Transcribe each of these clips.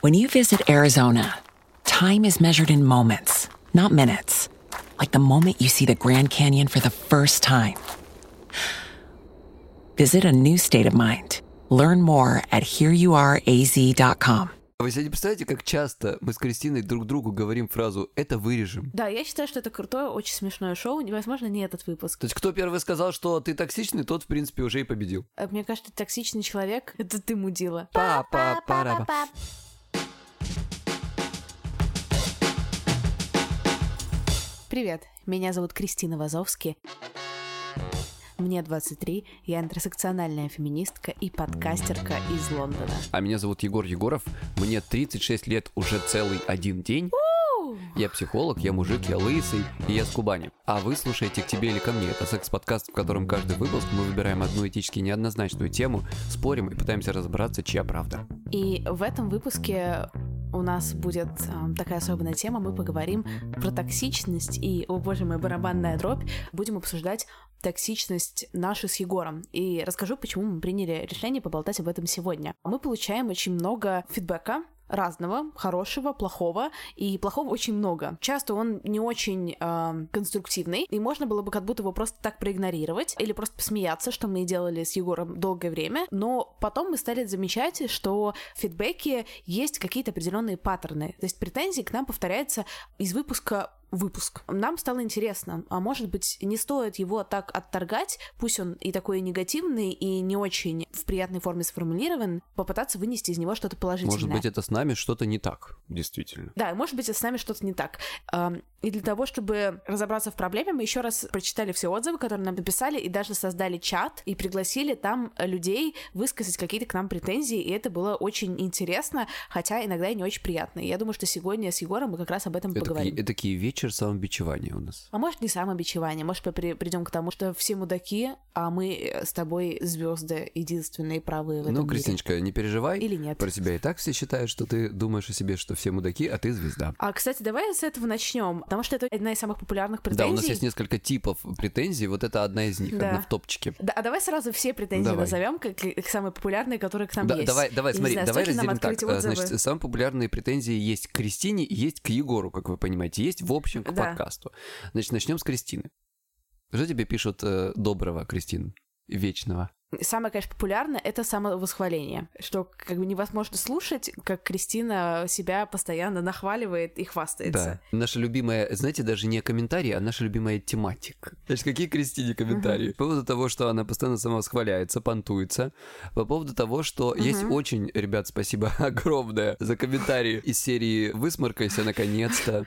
When you visit Arizona, time is measured in moments, not minutes. Like the moment you see the Grand Canyon for the first time. Visit a new state of mind. Learn more at hereyouareaz.com. Вы себе представляете, как часто мы с Кристиной друг другу говорим фразу «это вырежем». Да, я считаю, что это крутое, очень смешное шоу. Невозможно не этот выпуск. То есть кто первый сказал, что ты токсичный, тот, в принципе, уже и победил. Э, Мне кажется, токсичный человек — это ты, мудила. Па-па-пара-па. Привет, меня зовут Кристина Вазовски. Мне 23, я интерсекциональная феминистка и подкастерка из Лондона. А меня зовут Егор Егоров, мне 36 лет уже целый один день. Я психолог, я мужик, я лысый, и я с Кубани. А вы слушаете «К тебе или ко мне» — это секс-подкаст, в котором каждый выпуск мы выбираем одну этически неоднозначную тему, спорим и пытаемся разобраться, чья правда. И в этом выпуске у нас будет эм, такая особенная тема. Мы поговорим про токсичность и, о боже мой, барабанная дробь. Будем обсуждать токсичность нашу с Егором. И расскажу, почему мы приняли решение поболтать об этом сегодня. Мы получаем очень много фидбэка разного, хорошего, плохого, и плохого очень много. Часто он не очень эм, конструктивный, и можно было бы как будто его просто так проигнорировать или просто посмеяться, что мы делали с Егором долгое время, но потом мы стали замечать, что в фидбэке есть какие-то определенные паттерны, то есть претензии к нам повторяются из выпуска выпуск. Нам стало интересно, а может быть, не стоит его так отторгать, пусть он и такой негативный, и не очень в приятной форме сформулирован, попытаться вынести из него что-то положительное. Может быть, это с нами что-то не так, действительно. Да, и может быть, с нами что-то не так. И для того, чтобы разобраться в проблеме, мы еще раз прочитали все отзывы, которые нам написали, и даже создали чат, и пригласили там людей высказать какие-то к нам претензии, и это было очень интересно, хотя иногда и не очень приятно. И я думаю, что сегодня с Егором мы как раз об этом Это поговорим. такие, такие вечер самобичевания у нас. А может, не самобичевание, может, мы придем к тому, что все мудаки, а мы э, с тобой звезды единственные правые в этом Ну. Кристиночка, не переживай. Или нет. Про тебя и так все считают, что ты думаешь о себе, что все мудаки, а ты звезда. А, кстати, давай с этого начнем, потому что это одна из самых популярных Да, претензий. у нас есть несколько типов претензий, вот это одна из них, Да. одна в топчике. Да, а давай сразу все претензии Давай. назовем, как, как самые популярные, которые к нам Да, есть. давай, давай, смотри, знаю, давай разделим так. отзывы? Значит, самые популярные претензии есть к Кристине и есть к Егору, как вы понимаете. Есть в общем к Да. подкасту. Значит, начнем с Кристины. Что тебе пишут э, доброго, Кристин? Вечного. Самое, конечно, популярное — это самовосхваление, что как бы невозможно слушать, как Кристина себя постоянно нахваливает и хвастается. Да. Наша любимая, знаете, даже не комментарий, а наша любимая тематика. Значит, какие Кристине комментарии? По поводу того, что она постоянно самовосхваляется, понтуется. По поводу того, что есть очень, ребят, спасибо огромное за комментарии из серии «Высморкайся наконец-то».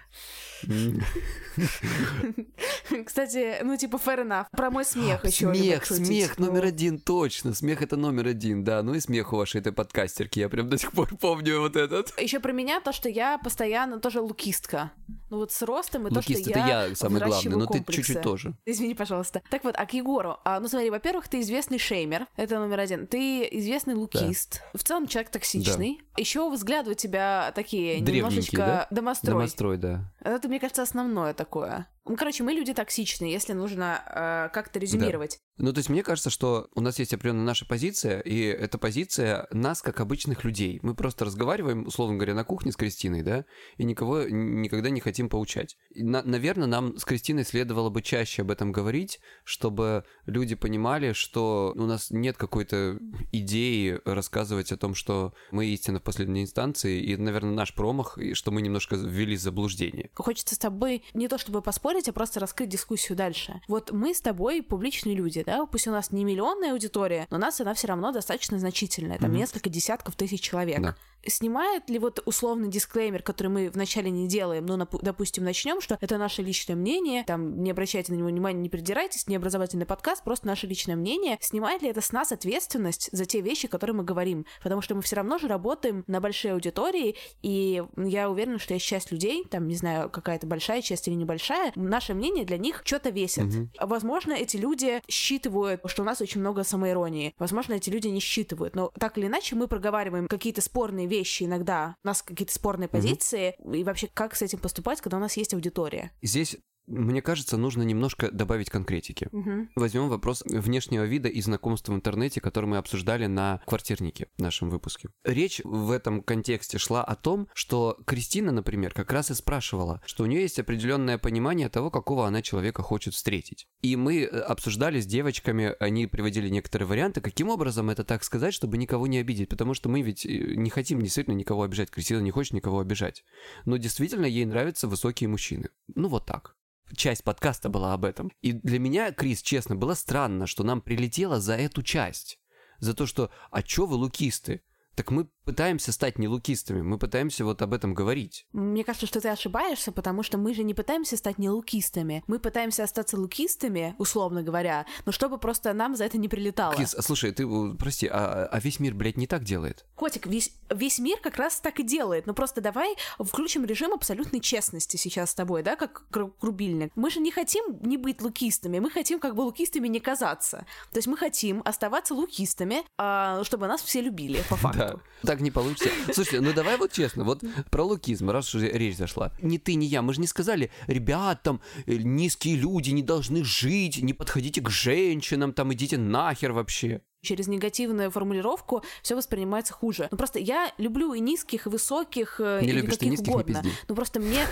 Кстати, ну типа fair enough. Про мой смех еще. Смех, смех номер один, точно. Смех это номер один, да. Ну и смех у вашей этой подкастерки. Я прям до сих пор помню вот этот. Еще про меня то, что я постоянно тоже лукистка. Ну вот с ростом и то, что это я я самый главный, но ты чуть-чуть тоже. Извини, пожалуйста. Так вот, а к Егору. А, ну смотри, во-первых, ты известный шеймер. Это номер один. Ты известный лукист. В целом человек токсичный. Еще взгляды у тебя такие немножечко домострой. Домострой, да. Это, мне кажется, основное такое. Ну, короче, мы люди токсичные, если нужно э, как-то резюмировать. Ну, то есть мне кажется, что у нас есть определенная наша позиция, и эта позиция нас как обычных людей. Мы просто разговариваем, условно говоря, на кухне с Кристиной, да, и никого никогда не хотим поучать. И, на- наверное, нам с Кристиной следовало бы чаще об этом говорить, чтобы люди понимали, что у нас нет какой-то идеи рассказывать о том, что мы истина в последней инстанции, и, наверное, наш промах, и что мы немножко ввели заблуждение. Хочется с тобой не то чтобы поспорить, позволить, а просто раскрыть дискуссию дальше. Вот мы с тобой публичные люди, да, пусть у нас не миллионная аудитория, но у нас она все равно достаточно значительная, там mm-hmm. несколько десятков тысяч человек. Да снимает ли вот условный дисклеймер, который мы вначале не делаем, ну, допустим, начнем, что это наше личное мнение, там, не обращайте на него внимания, не придирайтесь, не образовательный подкаст, просто наше личное мнение, снимает ли это с нас ответственность за те вещи, которые мы говорим, потому что мы все равно же работаем на большой аудитории, и я уверена, что есть часть людей, там, не знаю, какая-то большая часть или небольшая, наше мнение для них что-то весит. Угу. Возможно, эти люди считывают, что у нас очень много самоиронии. Возможно, эти люди не считывают, но так или иначе мы проговариваем какие-то спорные вещи иногда, у нас какие-то спорные позиции, угу. и вообще как с этим поступать, когда у нас есть аудитория. Здесь мне кажется, нужно немножко добавить конкретики. Угу. Возьмем вопрос внешнего вида и знакомства в интернете, который мы обсуждали на квартирнике в нашем выпуске. Речь в этом контексте шла о том, что Кристина, например, как раз и спрашивала, что у нее есть определенное понимание того, какого она человека хочет встретить. И мы э, обсуждали с девочками, они приводили некоторые варианты, каким образом это так сказать, чтобы никого не обидеть, потому что мы ведь э, не хотим действительно никого обижать. Кристина не хочет никого обижать. Но действительно ей нравятся высокие мужчины. Ну вот так часть подкаста была об этом. И для меня, Крис, честно, было странно, что нам прилетело за эту часть. За то, что «а чё вы лукисты?» Так мы пытаемся стать не лукистами, мы пытаемся вот об этом говорить. Мне кажется, что ты ошибаешься, потому что мы же не пытаемся стать не лукистами. Мы пытаемся остаться лукистами, условно говоря, но чтобы просто нам за это не прилетало. Кис, а слушай, ты, прости, а, а весь мир, блядь, не так делает? Котик, весь, весь мир как раз так и делает. Но просто давай включим режим абсолютной честности сейчас с тобой, да, как рубильник. Мы же не хотим не быть лукистами, мы хотим как бы лукистами не казаться. То есть мы хотим оставаться лукистами, а, чтобы нас все любили, по факту. Да так не получится. Слушайте, ну давай вот честно, вот про лукизм, раз уже речь зашла. Ни ты, ни я, мы же не сказали, ребят, там, э, низкие люди не должны жить, не подходите к женщинам, там, идите нахер вообще через негативную формулировку все воспринимается хуже. Ну просто я люблю и низких, и высоких, э, не и любишь каких низких, угодно. Не ну просто мне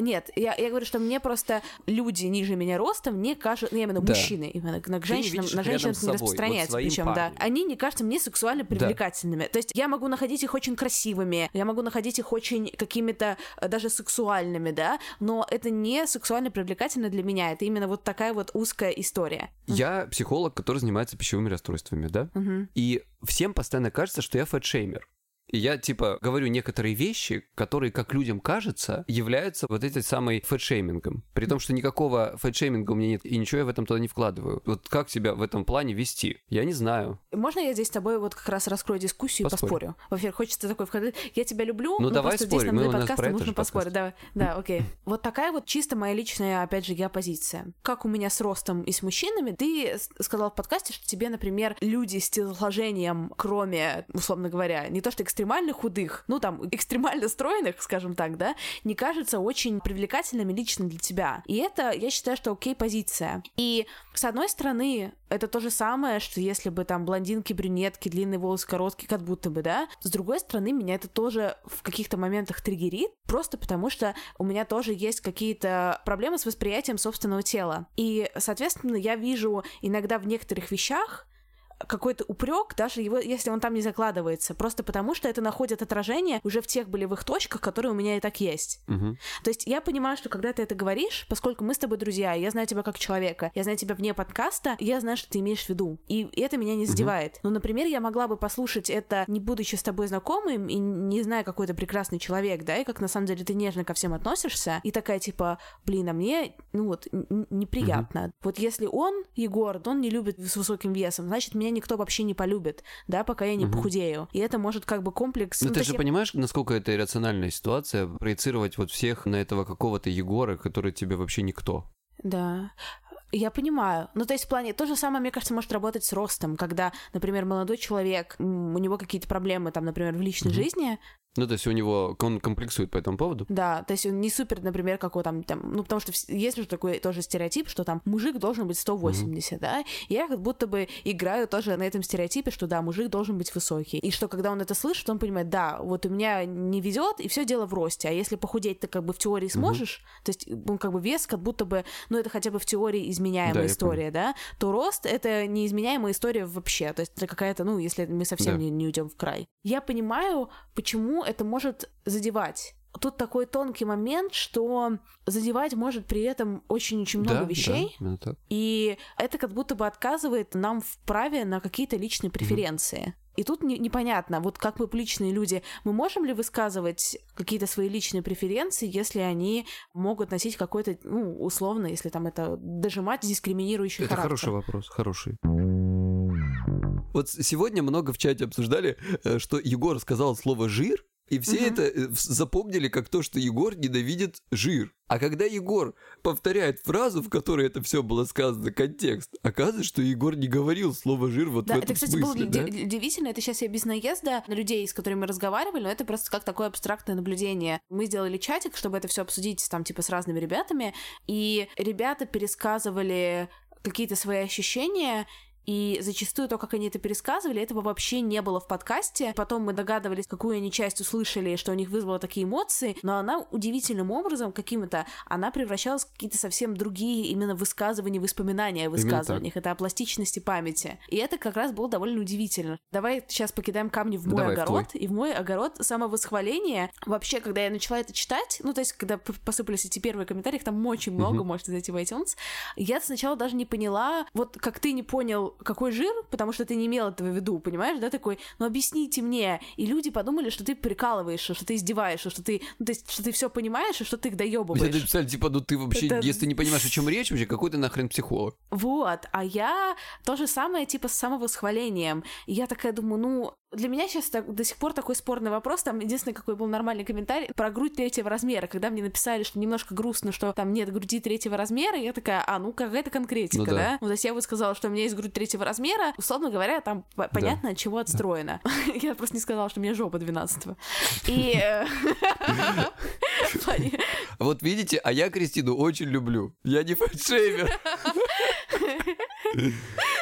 нет, я, я говорю, что мне просто люди ниже меня ростом не кажутся, ну, именно да. мужчины, именно к женщинам, на женщинам не распространяется, вот причем, да. Они не кажутся мне сексуально привлекательными. Да. То есть я могу находить их очень красивыми, я могу находить их очень какими-то э, даже сексуальными, да, но это не сексуально привлекательно для меня. Это именно вот такая вот узкая история. Я психолог, который занимается пищевыми расстройствами, да, угу. и всем постоянно кажется, что я фэтшеймер. Я, типа, говорю некоторые вещи, которые, как людям кажется, являются вот этой самой фэтшеймингом. При том, что никакого фэтшейминга у меня нет, и ничего я в этом туда не вкладываю. Вот как себя в этом плане вести? Я не знаю. Можно я здесь с тобой вот как раз раскрою дискуссию Поспорь. и поспорю? Во-первых, хочется такой входить. Я тебя люблю, ну, но давай просто спорим. здесь на подкаста нужно поспорить. Да, да, окей. Вот такая вот чисто моя личная, опять же, геопозиция. Как у меня с ростом и с мужчинами, ты сказал в подкасте, что тебе, например, люди с телосложением, кроме, условно говоря, не то что экстремальных, экстремально худых, ну там, экстремально стройных, скажем так, да, не кажется очень привлекательными лично для тебя. И это, я считаю, что окей позиция. И с одной стороны, это то же самое, что если бы там блондинки, брюнетки, длинные волосы, короткие, как будто бы, да. С другой стороны, меня это тоже в каких-то моментах триггерит, просто потому что у меня тоже есть какие-то проблемы с восприятием собственного тела. И, соответственно, я вижу иногда в некоторых вещах какой-то упрек, даже его, если он там не закладывается, просто потому что это находит отражение уже в тех болевых точках, которые у меня и так есть. Угу. То есть я понимаю, что когда ты это говоришь, поскольку мы с тобой друзья, я знаю тебя как человека, я знаю тебя вне подкаста, я знаю, что ты имеешь в виду. И это меня не задевает. Угу. Ну, например, я могла бы послушать это, не будучи с тобой знакомым и не зная, какой то прекрасный человек, да, и как на самом деле ты нежно ко всем относишься, и такая типа, блин, а мне, ну вот, неприятно. Угу. Вот если он, Егор, он не любит с высоким весом, значит, меня никто вообще не полюбит, да, пока я не угу. похудею. И это может как бы комплекс... Но ну, ты же я... понимаешь, насколько это иррациональная ситуация, проецировать вот всех на этого какого-то Егора, который тебе вообще никто. Да. Я понимаю. Ну, то есть в плане то же самое, мне кажется, может работать с ростом, когда, например, молодой человек, у него какие-то проблемы, там, например, в личной mm жизни, ну, то есть у него, он комплексует по этому поводу? Да, то есть он не супер, например, какой там, там ну, потому что есть же такой тоже стереотип, что там мужик должен быть 180, mm-hmm. да, я как будто бы играю тоже на этом стереотипе, что да, мужик должен быть высокий, и что когда он это слышит, он понимает, да, вот у меня не ведет, и все дело в росте, а если похудеть ты как бы в теории сможешь, mm-hmm. то есть он как бы вес как будто бы, ну, это хотя бы в теории изменяемая да, история, да, то рост — это неизменяемая история вообще, то есть это какая-то, ну, если мы совсем да. не, не уйдем в край. Я понимаю, почему это может задевать тут такой тонкий момент, что задевать может при этом очень-очень много Да, вещей. да, так. И это как будто бы отказывает нам в праве на какие-то личные преференции. И тут не- непонятно, вот как мы публичные люди, мы можем ли высказывать какие-то свои личные преференции, если они могут носить какой-то, ну, условно, если там это дожимать дискриминирующий Это характер. хороший вопрос, хороший. Вот сегодня много в чате обсуждали, э, что Егор сказал слово «жир», и все Мгм. это э, запомнили как то, что Егор ненавидит жир. А когда Егор повторяет фразу, в которой это все было сказано, контекст, оказывается, что Егор не говорил слово «жир» вот Да, в это, этом кстати, смысле, было да? уди- удивительно. Это сейчас я без наезда на людей, с которыми мы разговаривали, но это просто как такое абстрактное наблюдение. Мы сделали чатик, чтобы это все обсудить там типа с разными ребятами, и ребята пересказывали какие-то свои ощущения, и зачастую то, как они это пересказывали, этого вообще не было в подкасте. Потом мы догадывались, какую они часть услышали, что у них вызвало такие эмоции, но она удивительным образом, каким-то, она превращалась в какие-то совсем другие именно высказывания, воспоминания о высказываниях. Это о пластичности памяти. И это как раз было довольно удивительно. Давай сейчас покидаем камни в мой Давай, в огород. И в мой огород самовосхваление. Вообще, когда я начала это читать, ну, то есть, когда посыпались эти первые комментарии, их там очень много, можете зайти в iTunes, я сначала даже не поняла, вот как ты не понял, какой жир, потому что ты не имел этого в виду, понимаешь, да, такой, ну, объясните мне. И люди подумали, что ты прикалываешься, что ты издеваешься, что ты, ну, то есть, что ты все понимаешь, и что ты их доебываешь. написали, типа, ну ты вообще, Это- если ты не понимаешь, о чем речь, вообще какой ты нахрен психолог? Вот, а я то же самое, типа, с самовосхвалением. И я такая думаю, ну, для меня сейчас так- до сих пор такой спорный вопрос. Там единственный какой был нормальный комментарий про грудь третьего размера. Когда мне написали, что немножко грустно, что там нет груди третьего размера, я такая, а, ну какая-то конкретика, Ну да. да? Ну, то есть я вот сказала, что у меня есть грудь третьего размера, условно говоря, там по- понятно, от чего отстроено. Я просто не сказала, что у меня жопа 12 И... э, Вот видите, а я Кристину очень люблю. Я не фэтшеймер.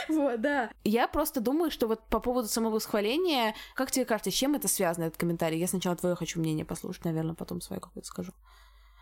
Вот, да. Я просто думаю, что вот по поводу самовосхваления, как тебе кажется, с чем это связано, этот комментарий? Я сначала твое хочу мнение послушать, наверное, потом свое какое-то скажу.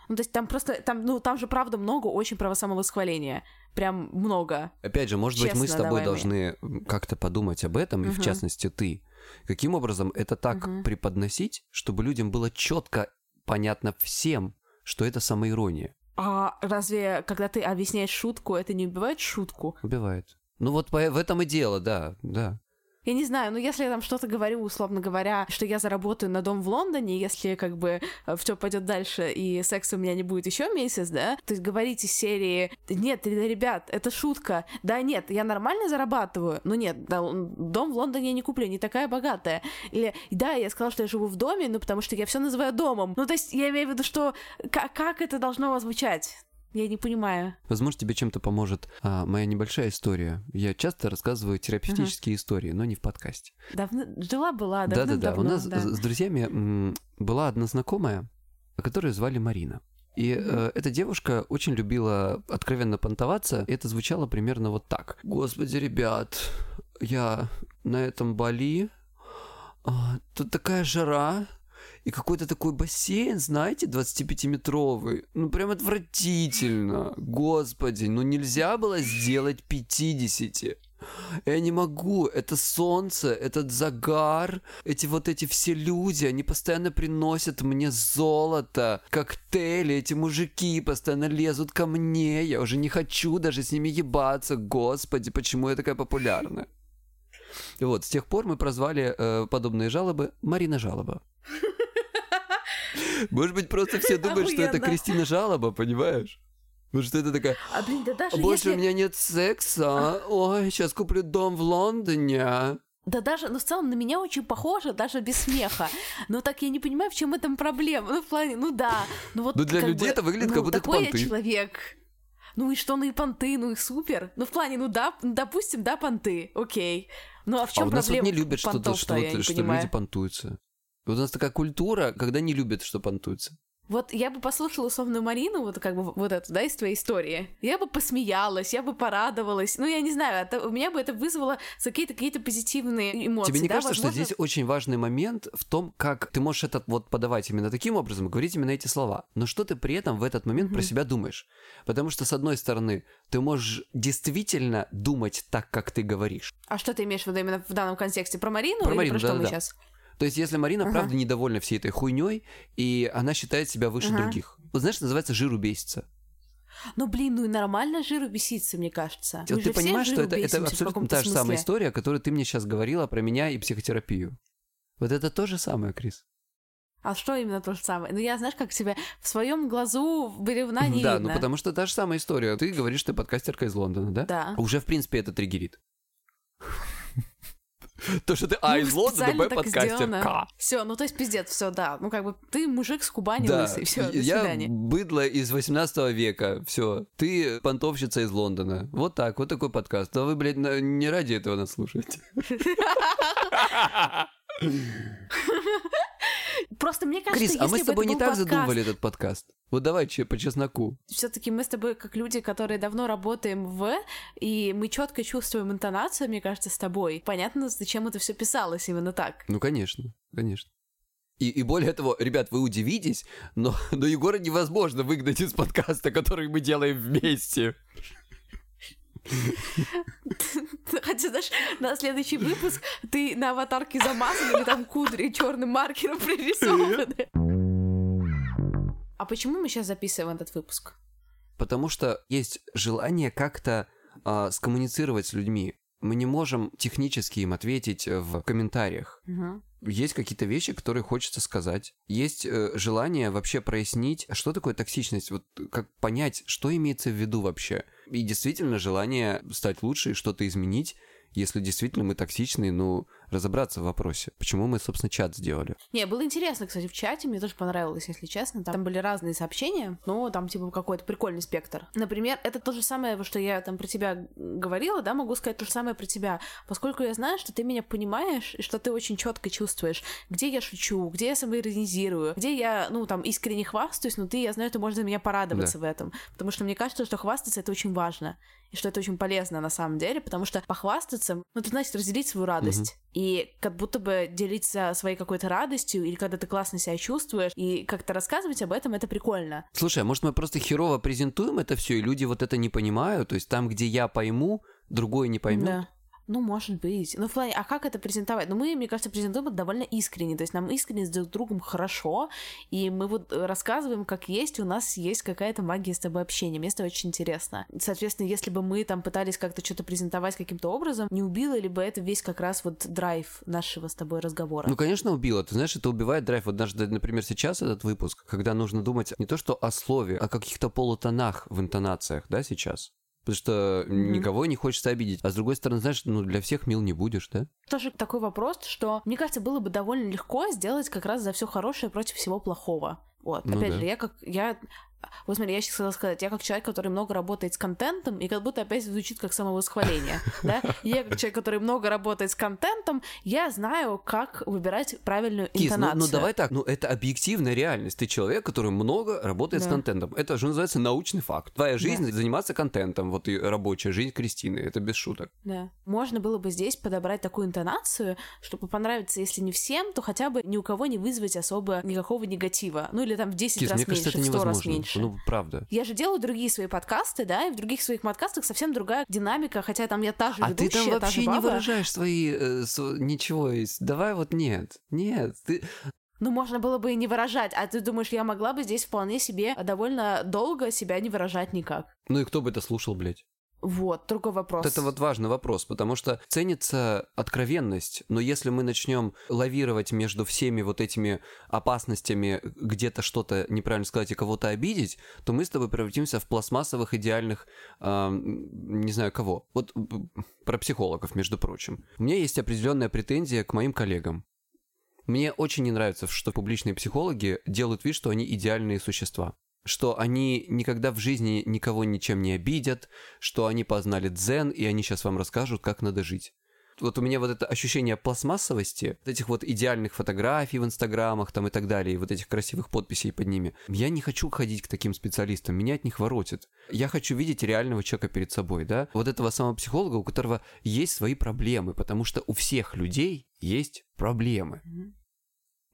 Ну, то есть там просто, там, ну, там же правда много очень про самовосхваление. Прям много. Опять же, может быть, мы с Честно, тобой должны м, как-то подумать об этом, и в частности ты. Каким образом это так Мгм. преподносить, чтобы людям было четко понятно всем, что это самоирония. А разве, когда ты объясняешь шутку, это не убивает шутку? Убивает. Ну вот в этом и дело, да, да. Я не знаю, ну если я там что-то говорю, условно говоря, что я заработаю на дом в Лондоне, если как бы все пойдет дальше и секса у меня не будет еще месяц, да, то есть говорить из серии «Нет, ребят, это шутка, да нет, я нормально зарабатываю, но нет, да, дом в Лондоне я не куплю, не такая богатая». Или «Да, я сказала, что я живу в доме, ну потому что я все называю домом». Ну то есть я имею в виду, что как это должно звучать? Я не понимаю. Возможно, тебе чем-то поможет а, моя небольшая история. Я часто рассказываю терапевтические истории, но не в подкасте. Давно... Жила-была, Да-да-да, у нас да. с друзьями была одна знакомая, которую звали Марина. И э, эта девушка очень любила откровенно понтоваться, и это звучало примерно вот так. Господи, ребят, я на этом Бали, а, тут такая жара, и какой-то такой бассейн, знаете, 25-метровый. Ну, прям отвратительно. Господи, ну нельзя было сделать 50. Я не могу. Это солнце, этот загар, эти вот эти все люди, они постоянно приносят мне золото, коктейли, эти мужики постоянно лезут ко мне. Я уже не хочу даже с ними ебаться. Господи, почему я такая популярная? И вот, с тех пор мы прозвали э, подобные жалобы Марина Жалоба. Может быть, просто все думают, что это. Кристина Жалоба, понимаешь? Потому что это такая, А блин, да даже больше если... у меня нет секса. Ой, сейчас куплю дом в Лондоне. Да даже, ну в целом на меня очень похоже, даже без смеха. Но так я не понимаю, в чем этом проблема. Ну в плане, ну да, ну вот Ну, для людей бы, это выглядит, ну, как будто это такой понты. я человек. Ну и что, ну и понты, ну и супер. Ну в плане, ну да, ну, допустим, да, понты, окей. Ну а в А чем у нас вот проблема не любят что, вот, не что понимаю. люди понтуются. Вот у нас такая культура, когда не любят, что понтуются. Вот я бы послушала условную Марину, вот как бы вот эту, да, из твоей истории. Я бы посмеялась, я бы порадовалась. Ну, я не знаю, это, у меня бы это вызвало какие-то какие-то позитивные эмоции. Тебе не да, кажется, что возможно- здесь очень важный момент в том, как ты можешь это вот подавать именно таким образом, говорить именно эти слова, но что ты при этом в этот момент про Мгм. себя думаешь? Потому что, с одной стороны, ты можешь действительно думать так, как ты говоришь. А что ты имеешь в виду именно в данном контексте? Про Марину Про или Марину, про что мы да-да-да. сейчас? То есть, если Марина Ага. правда недовольна всей этой хуйней, и она считает себя выше Ага. других. Вот знаешь, называется жиру бесится. Ну, блин, ну и нормально жиру беситься, мне кажется. Вот ты понимаешь, что это, это абсолютно та же самая смысле. история, о которой ты мне сейчас говорила про меня и психотерапию. Вот это то же самое, Крис. А что именно то же самое? Ну, я, знаешь, как тебя в своем глазу бревна не да, видно. ну потому что та же самая история. Ты говоришь, ты подкастерка из Лондона, да? Да. Уже, в принципе, это триггерит. То, что ты А из Лондона, Б подкастерка. Все, ну то есть пиздец, все, да. Ну как бы ты мужик с Кубани Да, лысый, все, до я свидания. быдло из 18 века, все. Ты понтовщица из Лондона. Вот так, вот такой подкаст. А вы, блядь, не ради этого нас слушаете. Просто мне кажется, Крис, а мы если с бы тобой это не так подкаст, задумывали этот подкаст. Вот давай че- по чесноку. все-таки мы с тобой как люди, которые давно работаем в, и мы четко чувствуем интонацию, мне кажется, с тобой. Понятно, зачем это все писалось именно так. Ну, конечно, конечно. И, и более того, ребят, вы удивитесь, но, но Егора невозможно выгнать из подкаста, который мы делаем вместе. Хотя, знаешь, на следующий выпуск ты на аватарке замазан или там кудри черным маркером пририсованы. А почему мы сейчас записываем этот выпуск? Потому что есть желание как-то а, скоммуницировать с людьми. Мы не можем технически им ответить э, в комментариях. Мгм. Есть какие-то вещи, которые хочется сказать. Есть э, желание вообще прояснить, что такое токсичность, вот как понять, что имеется в виду вообще. И действительно желание стать лучше и что-то изменить, если действительно мы токсичны, ну, разобраться в вопросе. Почему мы, собственно, чат сделали? Не, было интересно, кстати, в чате, мне тоже понравилось, если честно. Там были разные сообщения, но там, типа, какой-то прикольный спектр. Например, это то же самое, что я там про тебя говорила, да, могу сказать то же самое про тебя. Поскольку я знаю, что ты меня понимаешь, и что ты очень четко чувствуешь, где я шучу, где я самоиронизирую, где я, ну, там, искренне хвастаюсь, но ты, я знаю, ты можешь за меня порадоваться в этом. Потому что мне кажется, что хвастаться — это очень важно. И что это очень полезно на самом деле, потому что похвастаться, ну, это значит разделить свою радость. И как будто бы делиться своей какой-то радостью, или когда ты классно себя чувствуешь, и как-то рассказывать об этом, это прикольно. Слушай, а может мы просто херово презентуем это все, и люди вот это не понимают? То есть там, где я пойму, другой не поймет? Да. Ну, может быть. Ну, в плане, а как это презентовать? Ну, мы, мне кажется, презентуем это довольно искренне. То есть нам искренне с друг другом хорошо, и мы вот э, рассказываем, как есть, у нас есть какая-то магия с тобой общения. Мне это очень интересно. Соответственно, если бы мы там пытались как-то что-то презентовать каким-то образом, не убило ли бы это весь как раз вот драйв нашего с тобой разговора? Ну, конечно, убило. Ты знаешь, это убивает драйв. Вот даже, например, сейчас этот выпуск, когда нужно думать не то что о слове, а о каких-то полутонах в интонациях, да, сейчас? Потому что никого не хочется обидеть. А с другой стороны, знаешь, ну для всех мил не будешь, да? Тоже такой вопрос, что, мне кажется, было бы довольно легко сделать как раз за все хорошее против всего плохого. Вот, Ну опять да. же, я как, я, вот смотри, я сейчас хотела сказать, я как человек, который много работает с контентом, и как будто опять звучит как самовосхваление, да? Я как человек, который много работает с контентом, я знаю, как выбирать правильную Кис, ну, интонацию. ну давай так, ну это объективная реальность. Ты человек, который много работает с контентом. Это же называется научный факт. Твоя жизнь заниматься контентом, вот и рабочая жизнь Кристины, это без шуток. Да. Можно было бы здесь подобрать такую интонацию, чтобы понравиться, если не всем, то хотя бы ни у кого не вызвать особо никакого негатива. Ну или там в 10 Кис, раз меньше, в 100 раз невозможно. Меньше. Ну, правда. Я же делаю другие свои подкасты, да, и в других своих подкастах совсем другая динамика, хотя там я та же А ты ведущая, там та же вообще не выражаешь свои... э, св- ничего. из- Давай вот нет. Нет. Ты... Ну, можно было бы и не выражать, а ты думаешь, я могла бы здесь вполне себе довольно долго себя не выражать никак. Ну и кто бы это слушал, блядь? Вот, другой вопрос. Вот это вот важный вопрос, потому что ценится откровенность, но если мы начнем лавировать между всеми вот этими опасностями где-то что-то неправильно сказать и кого-то обидеть, то мы с тобой превратимся в пластмассовых идеальных, ам, не знаю кого. Вот про психологов, между прочим. У меня есть определенная претензия к моим коллегам. Мне очень не нравится, что публичные психологи делают вид, что они идеальные существа. Что они никогда в жизни никого ничем не обидят, что они познали дзен, и они сейчас вам расскажут, как надо жить. Вот у меня вот это ощущение пластмассовости, вот этих вот идеальных фотографий в инстаграмах там и так далее, и вот этих красивых подписей под ними. Я не хочу ходить к таким специалистам, меня от них воротит. Я хочу видеть реального человека перед собой, да? Вот этого самого психолога, у которого есть свои проблемы, потому что у всех людей есть проблемы.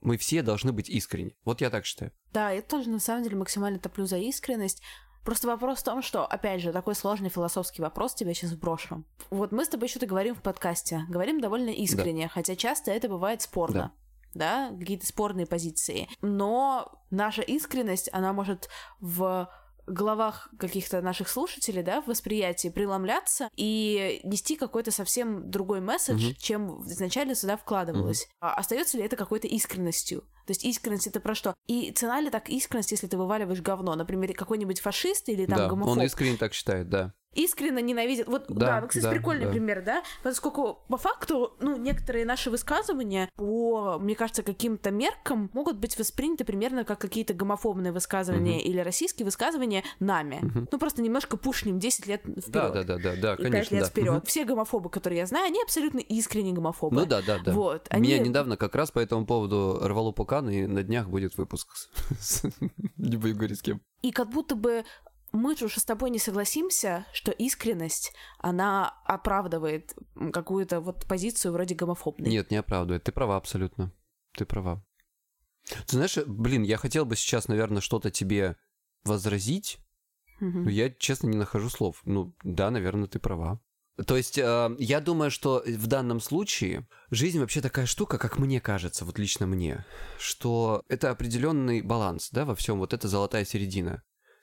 Мы все должны быть искренни. Вот я так считаю. Да, я тоже на самом деле максимально топлю за искренность. Просто вопрос в том, что, опять же, такой сложный философский вопрос тебя сейчас вброшу. Вот мы с тобой что-то говорим в подкасте, говорим довольно искренне, хотя часто это бывает спорно. да, какие-то спорные позиции. Но наша искренность, она может в головах каких-то наших слушателей, да, в восприятии преломляться и нести какой-то совсем другой месседж, mm-hmm. чем изначально сюда вкладывалось. А остается ли это какой-то искренностью? То есть искренность это про что? И цена ли так искренность, если ты вываливаешь говно? Например, какой-нибудь фашист или там да, гомофоб? он искренне так считает, да искренне ненавидят. Вот, да, да ну, кстати, да, прикольный да. пример, да? Поскольку по факту, ну, некоторые наши высказывания по, мне кажется, каким-то меркам могут быть восприняты примерно как какие-то гомофобные высказывания угу. или российские высказывания нами. Угу. Ну, просто немножко пушним 10 лет вперед. Да, да, да, да, да, и конечно. 5 лет да. вперед. Угу. Все гомофобы, которые я знаю, они абсолютно искренне гомофобы. Ну да, да, да. Вот, они... Меня недавно как раз по этому поводу рвало пукан, и на днях будет выпуск. Не буду говорить с кем. И как будто бы мы же уже с тобой не согласимся, что искренность, она оправдывает какую-то вот позицию вроде гомофобной. Нет, не оправдывает. Ты права абсолютно. Ты права. Ты знаешь, блин, я хотел бы сейчас, наверное, что-то тебе возразить, угу. но я, честно, не нахожу слов. Ну, да, наверное, ты права. То есть, э, я думаю, что в данном случае жизнь вообще такая штука, как мне кажется, вот лично мне, что это определенный баланс, да, во всем, вот это золотая середина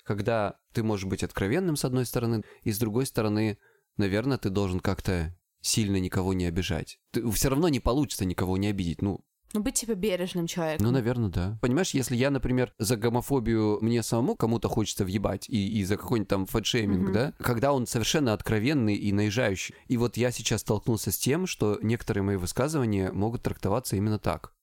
когда ты можешь быть откровенным с одной стороны, и с другой стороны, наверное, ты должен как-то сильно никого не обижать. Ты, все равно не получится никого не обидеть. Ну, ну, быть типа бережным человеком. Ну, наверное, да. Понимаешь, если я, например, за гомофобию мне самому кому-то хочется въебать, и, и за какой-нибудь там фэтшейминг, mm-hmm. да, когда он совершенно откровенный и наезжающий. И вот я сейчас столкнулся с тем, что некоторые мои высказывания могут трактоваться именно так.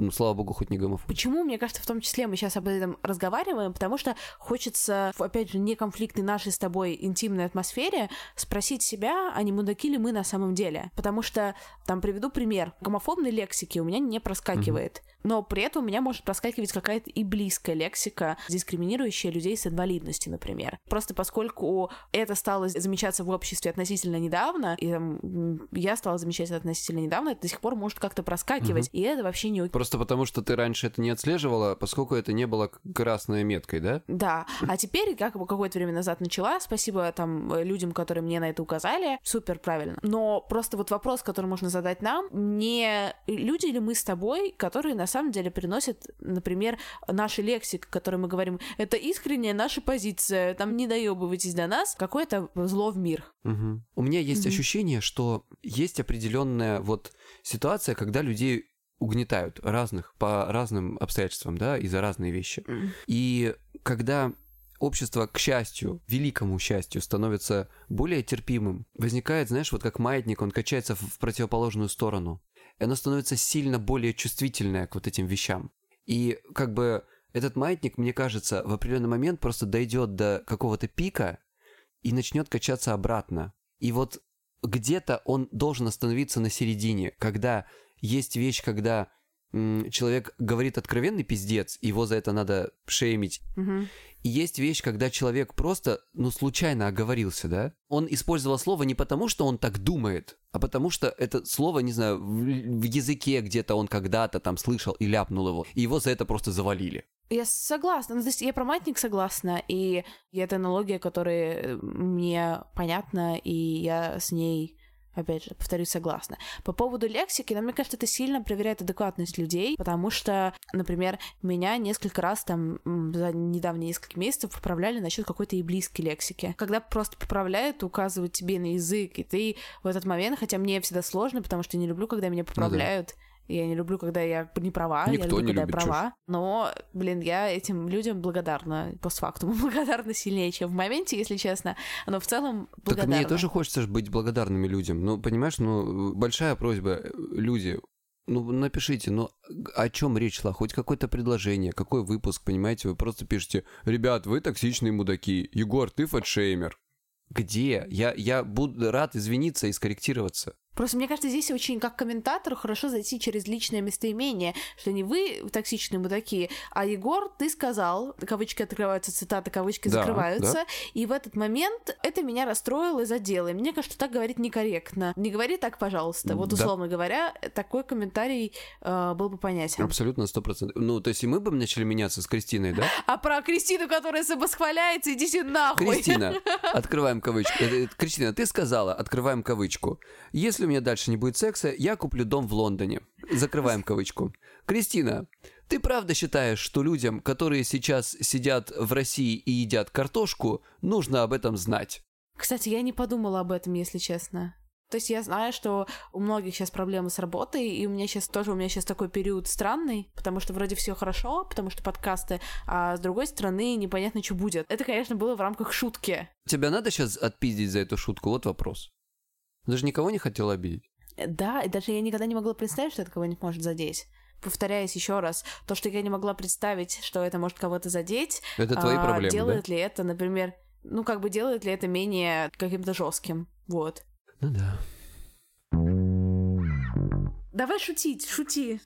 Ну, слава богу, хоть не гомофоб. Почему, мне кажется, в том числе мы сейчас об этом разговариваем, потому что хочется, опять же, не конфликтной нашей с тобой интимной атмосфере спросить себя, а не мудаки ли мы на самом деле. Потому что, там, приведу пример. Гомофобной лексики у меня не проскакивает. Угу но при этом у меня может проскакивать какая-то и близкая лексика, дискриминирующая людей с инвалидностью, например. Просто поскольку это стало замечаться в обществе относительно недавно, и там, я стала замечать это относительно недавно, это до сих пор может как-то проскакивать, угу. и это вообще не Просто потому, что ты раньше это не отслеживала, поскольку это не было красной меткой, да? Да. А теперь, как бы какое-то время назад начала, спасибо там людям, которые мне на это указали, супер правильно. Но просто вот вопрос, который можно задать нам, не люди ли мы с тобой, которые на самом деле приносит, например, наша лексика, которой мы говорим, это искренняя наша позиция, там не доебывайтесь до нас, какое-то зло в мир. Угу. У меня есть угу. ощущение, что есть определенная вот ситуация, когда людей угнетают разных по разным обстоятельствам, да, и за разные вещи. И когда общество, к счастью, великому счастью, становится более терпимым, возникает, знаешь, вот как маятник, он качается в противоположную сторону и оно становится сильно более чувствительное к вот этим вещам. И как бы этот маятник, мне кажется, в определенный момент просто дойдет до какого-то пика и начнет качаться обратно. И вот где-то он должен остановиться на середине, когда есть вещь, когда человек говорит откровенный пиздец, его за это надо шеймить. Угу. И есть вещь, когда человек просто, ну, случайно оговорился, да? Он использовал слово не потому, что он так думает, а потому что это слово, не знаю, в, в языке где-то он когда-то там слышал и ляпнул его, и его за это просто завалили. Я согласна. Ну, то есть я про маятник согласна, и это аналогия, которая мне понятна, и я с ней опять же, повторюсь, согласна. По поводу лексики, но мне кажется, это сильно проверяет адекватность людей, потому что, например, меня несколько раз там за недавние несколько месяцев поправляли насчет какой-то и близкой лексики. Когда просто поправляют, указывают тебе на язык, и ты в этот момент, хотя мне всегда сложно, потому что не люблю, когда меня поправляют, ну, да я не люблю, когда я не права, Никто я люблю, не когда любит, я права. чушь. Но, блин, я этим людям благодарна постфактум. благодарна сильнее, чем в моменте, если честно. Но в целом благодарна. Так мне тоже хочется быть благодарными людям. Ну, понимаешь, ну, большая просьба, люди, ну, напишите, ну, о чем речь шла? Хоть какое-то предложение, какой выпуск, понимаете? Вы просто пишете, ребят, вы токсичные мудаки. Егор, ты фэтшеймер. Где? Я, я буду рад извиниться и скорректироваться. Просто мне кажется, здесь очень как комментатору хорошо зайти через личное местоимение, что не вы токсичные мудаки, а Егор, ты сказал, кавычки открываются, цитаты, кавычки да, закрываются, да. и в этот момент это меня расстроило и задело. И мне кажется, что так говорить некорректно. Не говори так, пожалуйста. Вот условно да. говоря, такой комментарий э, был бы понятен. Абсолютно, сто процентов. Ну, то есть и мы бы начали меняться с Кристиной, да? А про Кристину, которая самосхваляется, идите нахуй. Кристина, открываем кавычку. Э, э, Кристина, ты сказала, открываем кавычку. Если если у меня дальше не будет секса, я куплю дом в Лондоне. Закрываем кавычку. Кристина, ты правда считаешь, что людям, которые сейчас сидят в России и едят картошку, нужно об этом знать? Кстати, я не подумала об этом, если честно. То есть я знаю, что у многих сейчас проблемы с работой, и у меня сейчас тоже, у меня сейчас такой период странный, потому что вроде все хорошо, потому что подкасты, а с другой стороны непонятно, что будет. Это, конечно, было в рамках шутки. Тебя надо сейчас отпиздить за эту шутку? Вот вопрос. Даже никого не хотел обидеть. Э, Да, и даже я никогда не могла представить, что это кого-нибудь может задеть. Повторяюсь еще раз, то, что я не могла представить, что это может кого-то задеть, Это твои а, проблемы, делает ли это, например, ну как бы делает ли это менее каким-то жестким, вот. Ну да. Давай шутить, шути.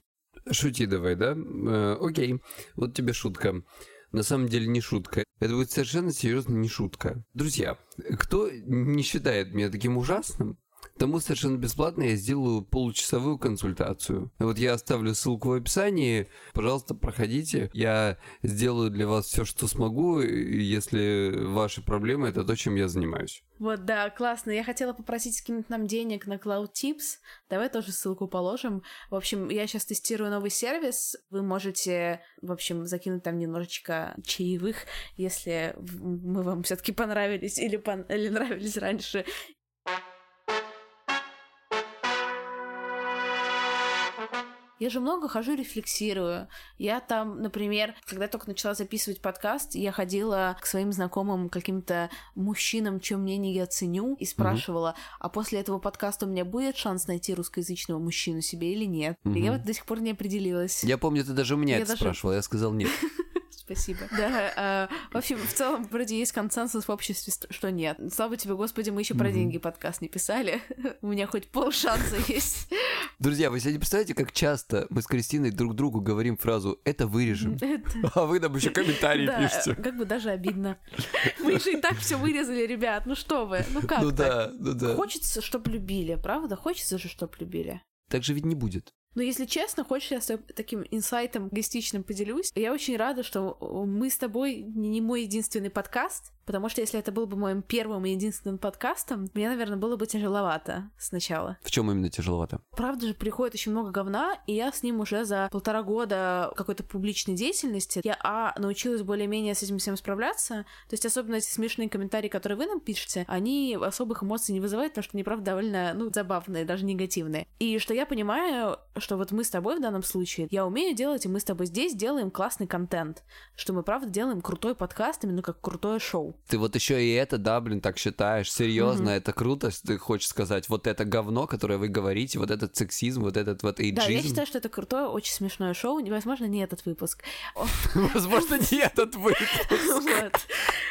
Шути давай, да? Э, окей, вот тебе шутка. На самом деле не шутка. Это будет совершенно серьезно не шутка. Друзья, кто не считает меня таким ужасным, тому совершенно бесплатно я сделаю получасовую консультацию. Вот я оставлю ссылку в описании. Пожалуйста, проходите. Я сделаю для вас все, что смогу, если ваши проблемы это то, чем я занимаюсь. Вот, да, классно. Я хотела попросить скинуть нам денег на Cloud Tips. Давай тоже ссылку положим. В общем, я сейчас тестирую новый сервис. Вы можете, в общем, закинуть там немножечко чаевых, если мы вам все-таки понравились или, пон- или нравились раньше. Я же много хожу, рефлексирую. Я там, например, когда только начала записывать подкаст, я ходила к своим знакомым каким-то мужчинам, чем мнение я ценю, и спрашивала, а после этого подкаста у меня будет шанс найти русскоязычного мужчину себе или нет? И я вот до сих пор не определилась. Я помню, ты даже у меня Я это даже- спрашивал, я сказал нет. Спасибо. Да, а, в общем, в целом, вроде есть консенсус в обществе, ст- что нет. Слава тебе, Господи, мы еще про деньги подкаст не писали. У меня хоть полшанса есть. Друзья, вы себе не представляете, как часто мы с Кристиной друг другу говорим фразу «это вырежем», а вы нам еще комментарии Да, пишете. как бы даже обидно. Мы же и так все вырезали, ребят. Ну что вы? Ну как Ну да, ну да. Хочется, чтоб любили, правда? Хочется же, чтоб любили. Так же ведь не будет. Но если честно, хочешь, я с тобой таким инсайтом эгоистичным поделюсь. Я очень рада, что мы с тобой не мой единственный подкаст, потому что если это был бы моим первым и единственным подкастом, мне, наверное, было бы тяжеловато сначала. В чем именно тяжеловато? Правда же, приходит очень много говна, и я с ним уже за полтора года какой-то публичной деятельности, я, а, научилась более-менее с этим всем справляться, то есть особенно эти смешные комментарии, которые вы нам пишете, они особых эмоций не вызывают, потому что они, правда, довольно, ну, забавные, даже негативные. И что я понимаю, что вот мы с тобой в данном случае, я умею делать, и мы с тобой здесь делаем классный контент, что мы, правда, делаем крутой подкаст, именно как крутое шоу. Ты вот еще и это, да, блин, так считаешь? Серьезно, это круто, ты хочешь сказать, вот это говно, которое вы говорите, вот этот сексизм, вот этот вот Да, я эйджизм. считаю, что это крутое, очень смешное шоу, возможно, не этот выпуск. Возможно, не этот выпуск.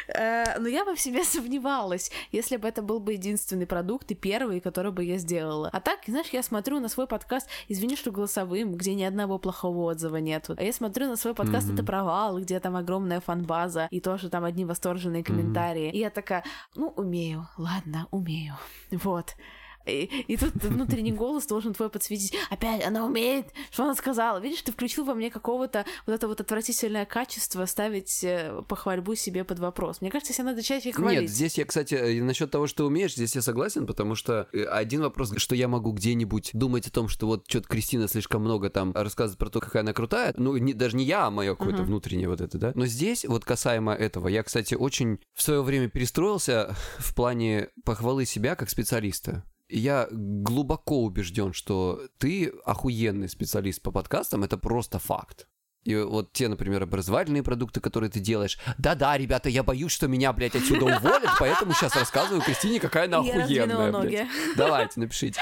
Э, Но я бы в себе сомневалась, если бы это был бы единственный продукт и первый, который бы я сделала. А так, знаешь, я смотрю на свой подкаст, извини, что голосовым, где ни одного плохого отзыва нету. А я смотрю на свой подкаст, это провал, где там огромная фан-база, и тоже там одни восторженные комментарии. И я такая, ну, умею, ладно, умею. Вот. И, и тут внутренний голос должен твой подсветить. Опять, она умеет, что она сказала. Видишь, ты включил во мне какого-то вот это вот отвратительное качество ставить э, похвальбу себе под вопрос. Мне кажется, себе надо чаще хвалить. Нет, здесь я, кстати, э, насчет того, что умеешь, здесь я согласен, потому что э, один вопрос, что я могу где-нибудь думать о том, что вот что-то Кристина слишком много там рассказывает про то, какая она крутая, ну, не, даже не я, а мое какое-то Мгм. внутреннее вот это, да. Но здесь, вот касаемо этого, я, кстати, очень в свое время перестроился в плане похвалы себя как специалиста. Я глубоко убежден, что ты охуенный специалист по подкастам, это просто факт. И вот те, например, образовательные продукты, которые ты делаешь. Да-да, ребята, я боюсь, что меня, блядь, отсюда уволят, поэтому сейчас рассказываю Кристине, какая она охуенная, блядь. Давайте, напишите.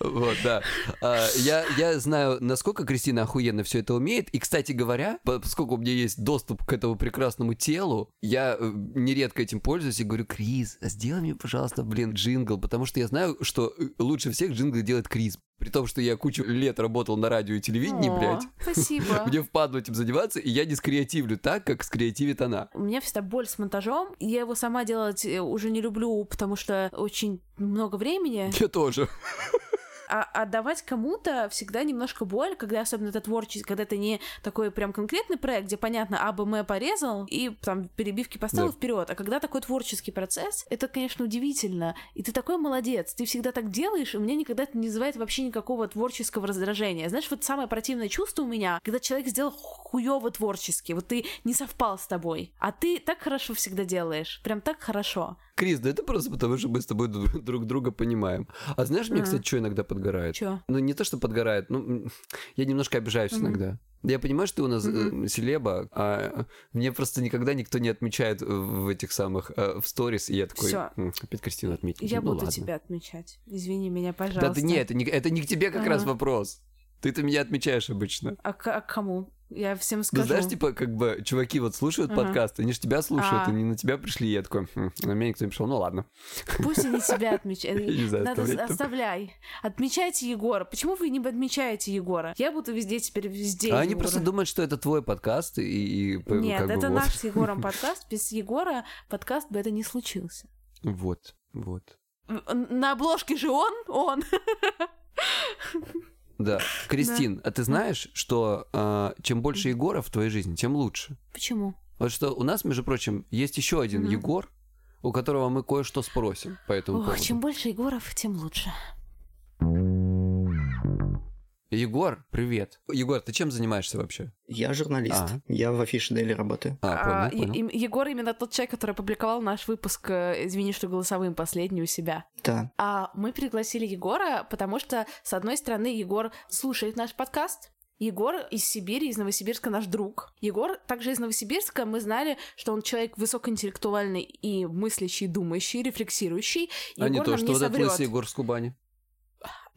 Вот, да. А, Я, я знаю, насколько Кристина охуенно все это умеет. И, кстати говоря, по- поскольку у меня есть доступ к этому прекрасному телу, я э, нередко этим пользуюсь и говорю, Крис, а сделай мне, пожалуйста, блин, джингл, потому что я знаю, что э, лучше всех джинглы делает Крис. При том, что я кучу лет работал на радио и телевидении, О, блядь. Спасибо. Мне впадло этим заниматься, и я не скреативлю так, как скреативит она. У меня всегда боль с монтажом. Я его сама делать э, уже не люблю, потому что очень много времени. Я тоже. А отдавать кому-то всегда немножко боль, когда особенно это творчество, когда это не такой прям конкретный проект, где понятно, А, Б, М порезал и там перебивки поставил Да. вперед. А когда такой творческий процесс, это, конечно, удивительно. И ты такой молодец, ты всегда так делаешь, и у меня никогда это не вызывает вообще никакого творческого раздражения. Знаешь, вот самое противное чувство у меня, когда человек сделал хуёво творчески, вот ты не совпал с тобой, а ты так хорошо всегда делаешь, прям так хорошо. Крис, да это просто потому, что мы с тобой друг друг друга понимаем. А знаешь, мне, кстати, что иногда подгорает? Чё? Ну, не то, что подгорает, ну, я немножко обижаюсь иногда. Я понимаю, что ты у нас э, селеба, а мне просто никогда никто не отмечает в этих самых, э, в сторис, и я такой, Всё. «М, опять Кристина отметила. Я Ну, буду ладно». тебя отмечать. Извини меня, пожалуйста. Да ты не, это не, это не к тебе как раз Ага. вопрос. Ты-то меня отмечаешь обычно. А, к- а кому? Я всем Ну, скажу. знаешь, типа, как бы, чуваки вот слушают Ага. подкаст, они же тебя слушают, А. они на тебя пришли, я такой, «Хм, на меня никто не пришел, ну ладно. Пусть они тебя отмечают. Надо оставляй. Отмечайте Егора. Почему вы не отмечаете Егора? Я буду везде теперь везде. А они просто думают, что это твой подкаст, и, Нет, это наш с Егором подкаст. Без Егора подкаст бы это не случился. Вот, вот. На обложке же он, он. Да. Кристин, а ты знаешь, что а, чем больше Егоров в твоей жизни, тем лучше? Почему? Вот что у нас, между прочим, есть еще один Мгм. Егор, у которого мы кое-что спросим по этому Ох, поводу. чем больше Егоров, тем лучше. Егор, привет. Егор, ты чем занимаешься вообще? Я журналист. А. Я в афише Дели работаю. А, А, понял, и- понял. и- Егор именно тот человек, который опубликовал наш выпуск э, «Извини, что голосовым» последний у себя. Да. А мы пригласили Егора, потому что, с одной стороны, Егор слушает наш подкаст. Егор из Сибири, из Новосибирска наш друг. Егор также из Новосибирска. Мы знали, что он человек высокоинтеллектуальный и мыслящий, думающий, рефлексирующий. а не Егор то, нам что не вот этот лысый Егор с Кубани.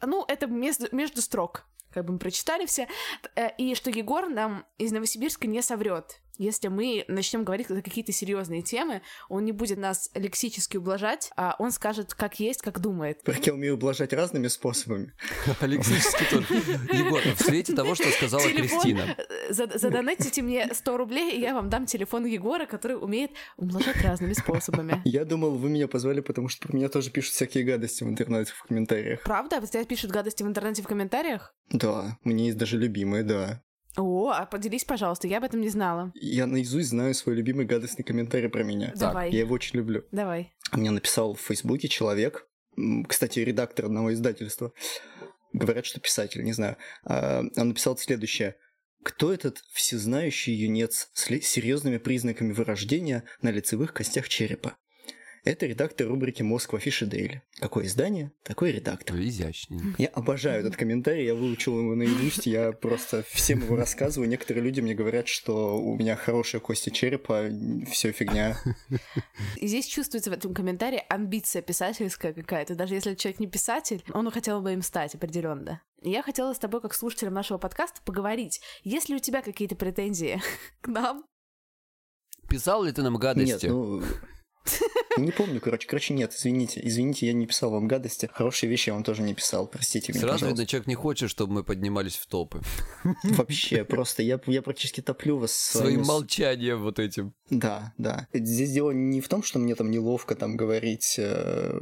Ну, это между, между строк, как бы мы прочитали все. Э, И что Егор нам из Новосибирска не соврет. Если мы начнем говорить на какие-то серьезные темы, он не будет нас лексически ублажать, а он скажет, как есть, как думает. Как я умею ублажать разными способами. Алексический тоже. Егор, в свете того, что сказала Кристина. э, за- Задонатите мне 100 рублей, и я вам дам телефон Егора, который умеет умножать разными способами. Я думал, вы меня позвали, потому что про меня тоже пишут всякие гадости в интернете в комментариях. Правда? Тебя пишут гадости в интернете в комментариях? Да, у меня есть даже любимые, да. О, а поделись, пожалуйста, я об этом не знала. Я наизусть знаю свой любимый гадостный комментарий про меня. Давай. Я его очень люблю. Давай. Мне написал в Фейсбуке человек, кстати, редактор одного издательства. Говорят, что писатель, не знаю. А, Он написал следующее. Кто этот всезнающий юнец с серьезными признаками вырождения на лицевых костях черепа? Это редактор рубрики «Мозг в афише Дейли». Какое издание, такой редактор. Изящненько. Я обожаю этот комментарий, я выучил его наизусть, я просто всем его рассказываю. Некоторые люди мне говорят, что у меня хорошие кости черепа, все фигня. И здесь чувствуется в этом комментарии амбиция писательская какая-то. Даже если человек не писатель, он хотел бы им стать определенно. Я хотела с тобой, как слушателем нашего подкаста, поговорить. Есть ли у тебя какие-то претензии к нам? Писал ли ты нам гадости? Нет, ну... Не помню, короче. Короче, нет, извините. Извините, я не писал вам гадости. Хорошие вещи я вам тоже не писал. Простите меня, Сразу видно, человек не хочет, чтобы мы поднимались в топы. Вообще, просто я, я практически топлю вас Своим с- молчанием вот этим. Да, да. Здесь дело не в том, что мне там неловко там говорить, э,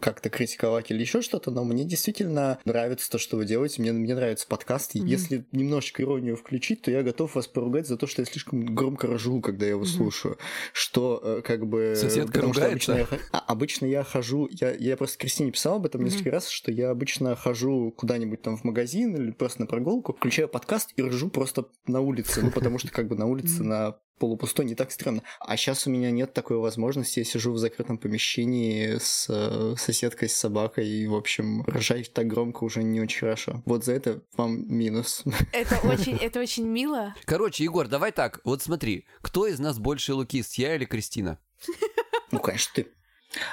как-то критиковать или еще что-то, но мне действительно нравится то, что вы делаете. Мне, мне нравится подкаст. Мгм. Если немножечко иронию включить, то я готов вас поругать за то, что я слишком громко рожу, когда я его Мгм. слушаю. Что э, как бы... Соседка потому что обычно я, а, обычно я хожу... Я, я просто Кристине писал об этом несколько раз, что я обычно хожу куда-нибудь там в магазин или просто на прогулку, включаю подкаст и ржу просто на улице. Ну, потому что как бы на улице на полупустой не так стрёмно. А сейчас у меня нет такой возможности. Я сижу в закрытом помещении с э, соседкой, с собакой, и, в общем, ржать так громко уже не очень хорошо. Вот за это вам минус. Это очень, это очень мило. Короче, Егор, давай так. Вот смотри, кто из нас больше лукист, я или Кристина? Ну, конечно, ты.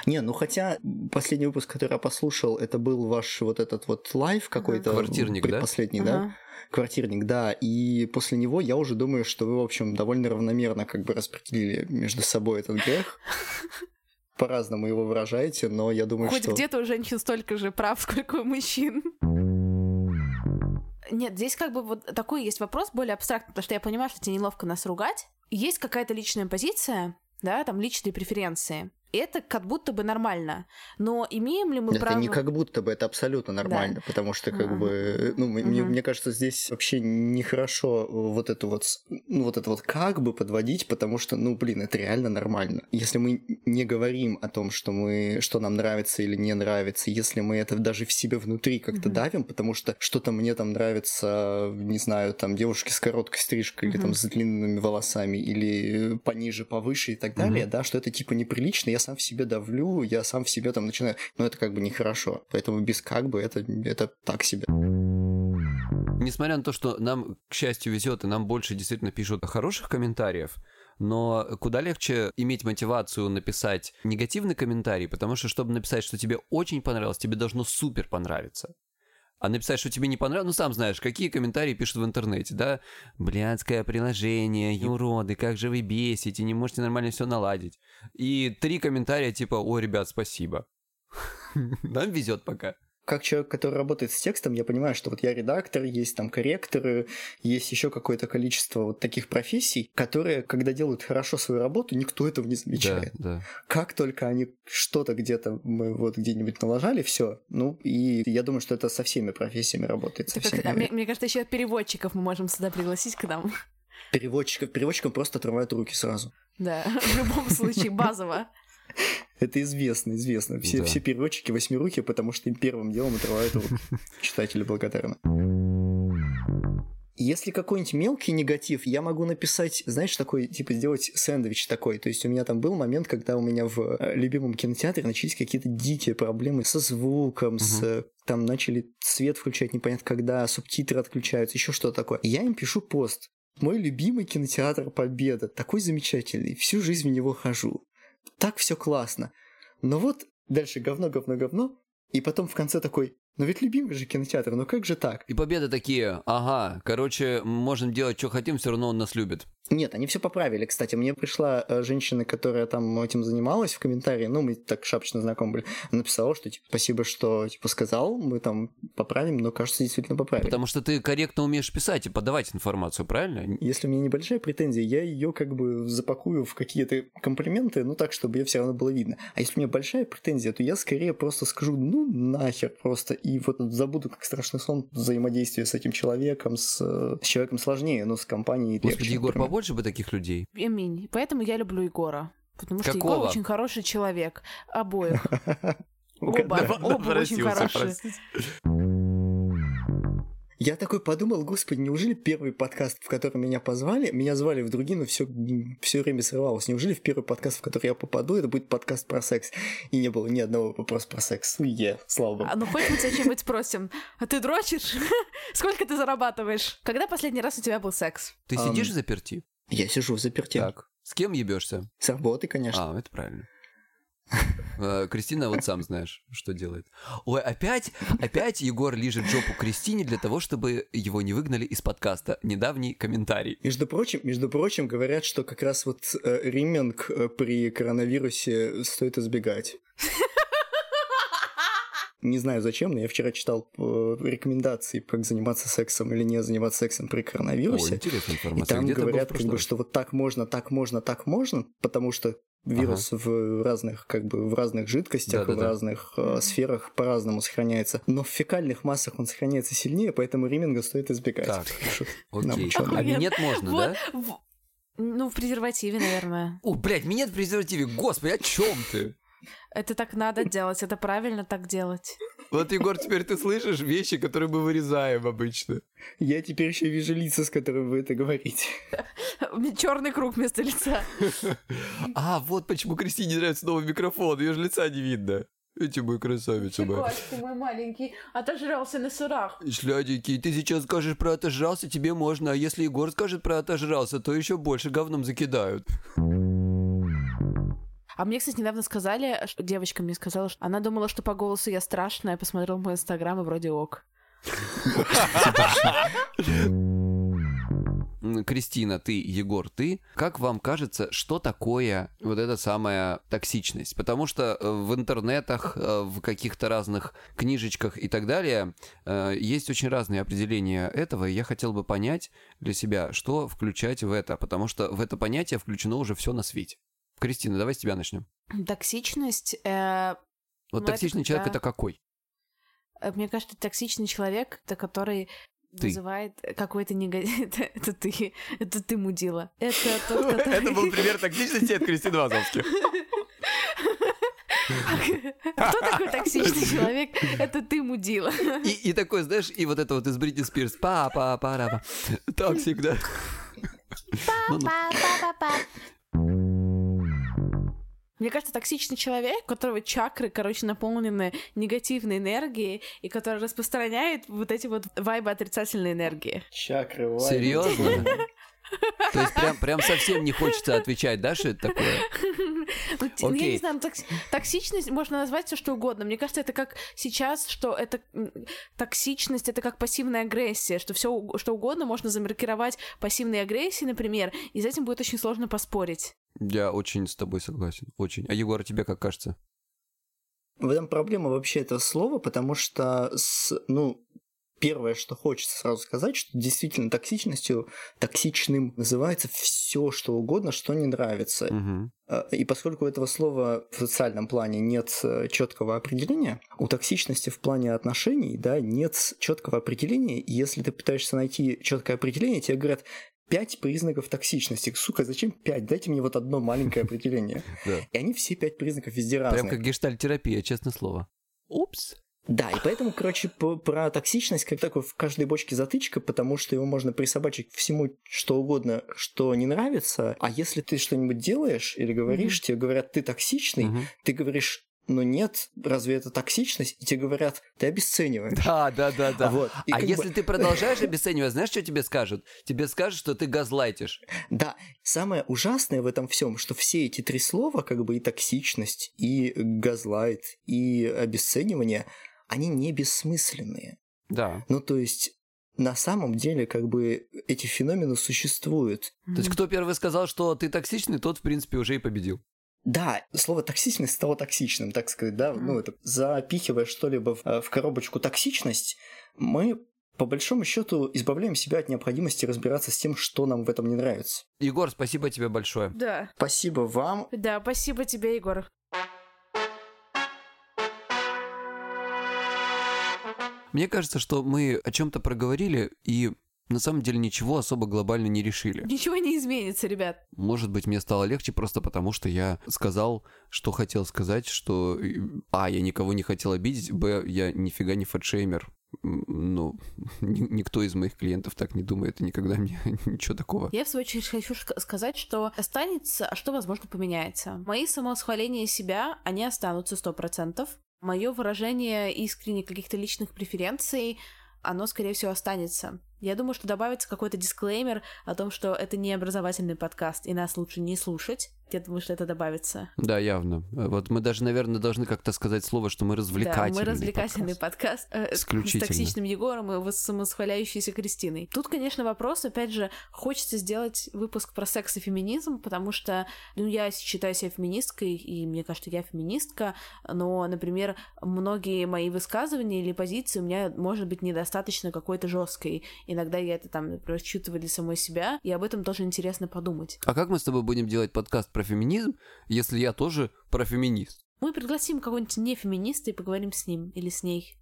Не, ну хотя последний выпуск, который я послушал, это был ваш вот этот вот live какой-то. Квартирник, да? Предпоследний, да? Квартирник, да. И после него я уже думаю, что вы, в общем, довольно равномерно как бы распределили между собой этот грех. По-разному его выражаете, но я думаю, Хоть что... где-то у женщин столько же прав, сколько у мужчин. Нет, здесь как бы вот такой есть вопрос более абстрактный, потому что я понимаю, что тебе неловко нас ругать. Есть какая-то личная позиция, да, там личные преференции. Это как будто бы нормально. Но имеем ли мы это право... не как будто бы, это абсолютно нормально, да. потому что как uh-huh. бы, ну, uh-huh. мне, мне кажется, здесь вообще нехорошо вот это вот, ну, вот это вот как бы подводить, потому что, ну, блин, это реально нормально. Если мы не говорим о том, что мы, что нам нравится или не нравится, если мы это даже в себе внутри как-то uh-huh. давим, потому что что-то мне там нравится, не знаю, там девушки с короткой стрижкой uh-huh. или там с длинными волосами или пониже, повыше и так далее, uh-huh. да, что это типа неприлично, я сам в себе давлю, я сам в себе там начинаю, но это как бы нехорошо. Поэтому без как бы это, это так себе. Несмотря на то, что нам, к счастью, везет, и нам больше действительно пишут хороших комментариев, но куда легче иметь мотивацию написать негативный комментарий, потому что, чтобы написать, что тебе очень понравилось, тебе должно супер понравиться. А написать, что тебе не понравилось, ну сам знаешь, какие комментарии пишут в интернете, да? Блядское приложение, уроды, как же вы бесите, не можете нормально все наладить. И три комментария типа, о, ребят, спасибо. Нам везет пока как человек, который работает с текстом, я понимаю, что вот я редактор, есть там корректоры, есть еще какое-то количество вот таких профессий, которые, когда делают хорошо свою работу, никто этого не замечает. Да, да. Как только они что-то где-то мы вот где-нибудь налажали, все. Ну, и я думаю, что это со всеми профессиями работает. Со всеми. Мне, мне кажется, еще переводчиков мы можем сюда пригласить к нам. Переводчиков, переводчикам просто отрывают руки сразу. Да, в любом случае, базово. Это известно, известно. Все, да. все переводчики восьмируки, потому что им первым делом отрывают руки. Читатели благодарны. Если какой-нибудь мелкий негатив, я могу написать, знаешь, такой, типа, сделать сэндвич такой. То есть у меня там был момент, когда у меня в э, любимом кинотеатре начались какие-то дикие проблемы со звуком, угу. с там начали свет включать непонятно когда, субтитры отключаются, еще что-то такое. Я им пишу пост. Мой любимый кинотеатр Победа, такой замечательный, всю жизнь в него хожу так все классно. Но вот дальше говно, говно, говно, и потом в конце такой, но ведь любимый же кинотеатр, ну как же так? И победы такие, ага, короче, можем делать, что хотим, все равно он нас любит. Нет, они все поправили, кстати. Мне пришла э, женщина, которая там этим занималась в комментарии, ну, мы так шапочно знакомы были, написала, что, типа, спасибо, что, типа, сказал, мы там поправим, но, кажется, действительно поправили. Потому что ты корректно умеешь писать и подавать информацию, правильно? Если у меня небольшая претензия, я ее как бы запакую в какие-то комплименты, ну, так, чтобы ее все равно было видно. А если у меня большая претензия, то я скорее просто скажу, ну, нахер просто, и вот забуду, как страшный сон, взаимодействие с этим человеком, с, с человеком сложнее, но с компанией Господи, легче, Егор, например больше бы таких людей. Аминь. Поэтому я люблю Егора. Потому что Какого? Егор очень хороший человек. Обоих. Оба, оба очень хорошие. Я такой подумал, господи, неужели первый подкаст, в который меня позвали, меня звали в другие, но все, все время срывалось. Неужели в первый подкаст, в который я попаду, это будет подкаст про секс? И не было ни одного вопроса про секс. Ну, е, слава богу. А ну хоть мы тебя чем-нибудь спросим. А ты дрочишь? Сколько ты зарабатываешь? Когда последний раз у тебя был секс? Ты сидишь в заперти? Я сижу в заперти. Так. С кем ебешься? С работы, конечно. А, это правильно. Э, Кристина, вот сам знаешь, что делает. Ой, опять, опять Егор лижет жопу Кристине для того, чтобы его не выгнали из подкаста. Недавний комментарий. Между прочим, между прочим, говорят, что как раз вот э, риминг э, при коронавирусе стоит избегать. Не знаю зачем, но я вчера читал рекомендации, как заниматься сексом или не заниматься сексом при коронавирусе. О, интересная информация. И там говорят, как бы, что вот так можно, так можно, так можно, потому что Вирус ага. в разных, как бы, в разных жидкостях, да, да, в разных э, сферах по-разному сохраняется. Но в фекальных массах он сохраняется сильнее, поэтому риминга стоит избегать. Так, окей. А минет можно, да? Ну, в презервативе, наверное. О, блядь, минет в презервативе, господи, о чем ты? Это так надо делать, это правильно так делать. Вот, Егор, теперь ты слышишь вещи, которые мы вырезаем обычно. Я теперь еще вижу лица, с которыми вы это говорите. Черный круг вместо лица. А, вот почему Кристине нравится новый микрофон, ее же лица не видно. Эти мой красавица мой. ты мой маленький, отожрался на сырах. Шляденький, ты сейчас скажешь про отожрался, тебе можно, а если Егор скажет про отожрался, то еще больше говном закидают. А мне, кстати, недавно сказали, что девочка мне сказала, что она думала, что по голосу я страшная, посмотрела мой инстаграм и вроде ок. Кристина, ты, Егор, ты, как вам кажется, что такое вот эта самая токсичность? Потому что э, в интернетах, э, в каких-то разных книжечках и так далее э, есть очень разные определения этого, и я хотел бы понять для себя, что включать в это, потому что в это понятие включено уже все на свете. Кристина, давай с тебя начнем. Токсичность... э, Вот Ну, это токсичный человек когда- это какой? э, мне кажется, токсичный человек, это который Ты. вызывает какой-то негатив. Это, это ты. Это ты, мудила. Это тот, который... пример токсичности от Кристины Вазовски. Кто такой токсичный человек? Это ты, мудила. И, и такой, знаешь, и вот это вот из Бритни Спирс. па па па ра Так всегда. Ну, ну. Мне кажется, токсичный человек, у которого чакры, короче, наполнены негативной энергией, и который распространяет вот эти вот вайбы отрицательной энергии. Чакры, вайбы. Серьезно? То есть прям, прям совсем не хочется отвечать, да, что это такое? Ну, ну, Я Окей. не знаю, токс- токсичность можно назвать все что угодно. Мне кажется, это как сейчас, что это токсичность, это как пассивная агрессия, что все что угодно можно замаркировать пассивной агрессией, например, и с этим будет очень сложно поспорить. Я очень с тобой согласен, очень. А Егор, тебе как кажется? В этом проблема вообще этого слова, потому что, с, ну, первое, что хочется сразу сказать, что действительно токсичностью, токсичным называется все, что угодно, что не нравится. А, И поскольку у этого слова в социальном плане нет четкого определения, у токсичности в плане отношений, да, нет четкого определения. И если ты пытаешься найти четкое определение, тебе говорят пять признаков токсичности. Сука, зачем пять? Дайте мне вот одно маленькое определение. И они все пять признаков везде разные. Прям как гештальтерапия, честное слово. Упс. Да, и поэтому, короче, по- про токсичность как такой в каждой бочке затычка, потому что его можно присобачить к всему, что угодно, что не нравится. А если ты что-нибудь делаешь или говоришь, тебе говорят, ты токсичный, ты говоришь, ну нет, разве это токсичность? И тебе говорят, ты обесцениваешь. Да, да, да, да. Вот. И А как бы- если ты продолжаешь обесценивать, знаешь, что тебе скажут? Тебе скажут, что ты газлайтишь. Да, самое ужасное в этом всем, что все эти три слова, как бы и токсичность, и газлайт, и обесценивание, они не бессмысленные. Да. Ну, то есть, на самом деле, как бы эти феномены существуют. То есть кто первый сказал, что ты токсичный, тот, в принципе, уже и победил. Да, слово токсичность стало токсичным, так сказать, да, ну, это запихивая что-либо в, э, в коробочку токсичность, мы по большому счету избавляем себя от необходимости разбираться с тем, что нам в этом не нравится. Егор, спасибо тебе большое. Да. Спасибо вам. Да, спасибо тебе, Егор. Мне кажется, что мы о чем-то проговорили и на самом деле ничего особо глобально не решили. Ничего не изменится, ребят. Может быть, мне стало легче просто потому, что я сказал, что хотел сказать, что э, А, я никого не хотел обидеть, Б, я нифига не фэтшеймер. Ну, ни- никто из моих клиентов так не думает, и никогда мне ничего такого. Я, в свою очередь, хочу сказать, что останется, а что, возможно, поменяется. Мои самовосхваления себя, они останутся 100%. Мое выражение искренне каких-то личных преференций, оно, скорее всего, останется. Я думаю, что добавится какой-то дисклеймер о том, что это не образовательный подкаст, и нас лучше не слушать. Я думаю, что это добавится. Да, явно. Э, Вот мы даже, наверное, должны как-то сказать слово, что мы развлекательный Да, мы развлекательный подкаст. подкаст, э, Исключительно. с токсичным Егором и вос- самосхваляющейся Кристиной. Тут, конечно, вопрос, опять же, хочется сделать выпуск про секс и феминизм, потому что, ну, я считаю себя феминисткой, и мне кажется, я феминистка, но, например, многие мои высказывания или позиции у меня может быть недостаточно какой-то жесткой. Иногда я это там, например, для самой себя, и об этом тоже интересно подумать. А как мы с тобой будем делать подкаст про феминизм, если я тоже про феминист? Мы пригласим кого-нибудь не феминиста и поговорим с ним или с ней.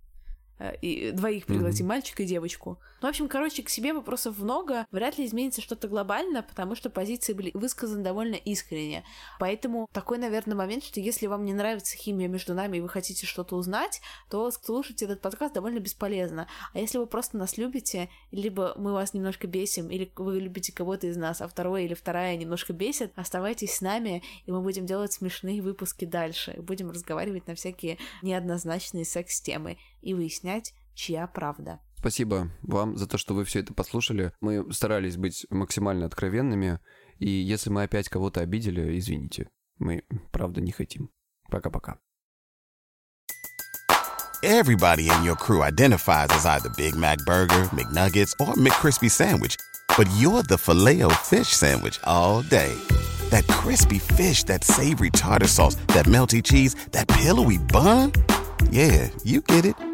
Э, И двоих пригласим, мальчика и девочку. Ну, в общем, короче, к себе вопросов много. Вряд ли изменится что-то глобально, потому что позиции были высказаны довольно искренне. Поэтому такой, наверное, момент, что если вам не нравится химия между нами и вы хотите что-то узнать, то слушать этот подкаст довольно бесполезно. А если вы просто нас любите, либо мы вас немножко бесим, или вы любите кого-то из нас, а второй или вторая немножко бесит, оставайтесь с нами, и мы будем делать смешные выпуски дальше. Будем разговаривать на всякие неоднозначные секс-темы и выяснять, чья правда. Спасибо вам за то, что вы все это послушали. Мы старались быть максимально откровенными, и если мы опять кого-то обидели, извините. Мы, правда, не хотим. Пока-пока. Everybody in your crew identifies as either Big Mac Burger, McNuggets, or McCrispy Sandwich. But you're the filet fish Sandwich all day. That crispy fish, that savory tartar sauce, that melty cheese, that pillowy bun. Yeah, you get it.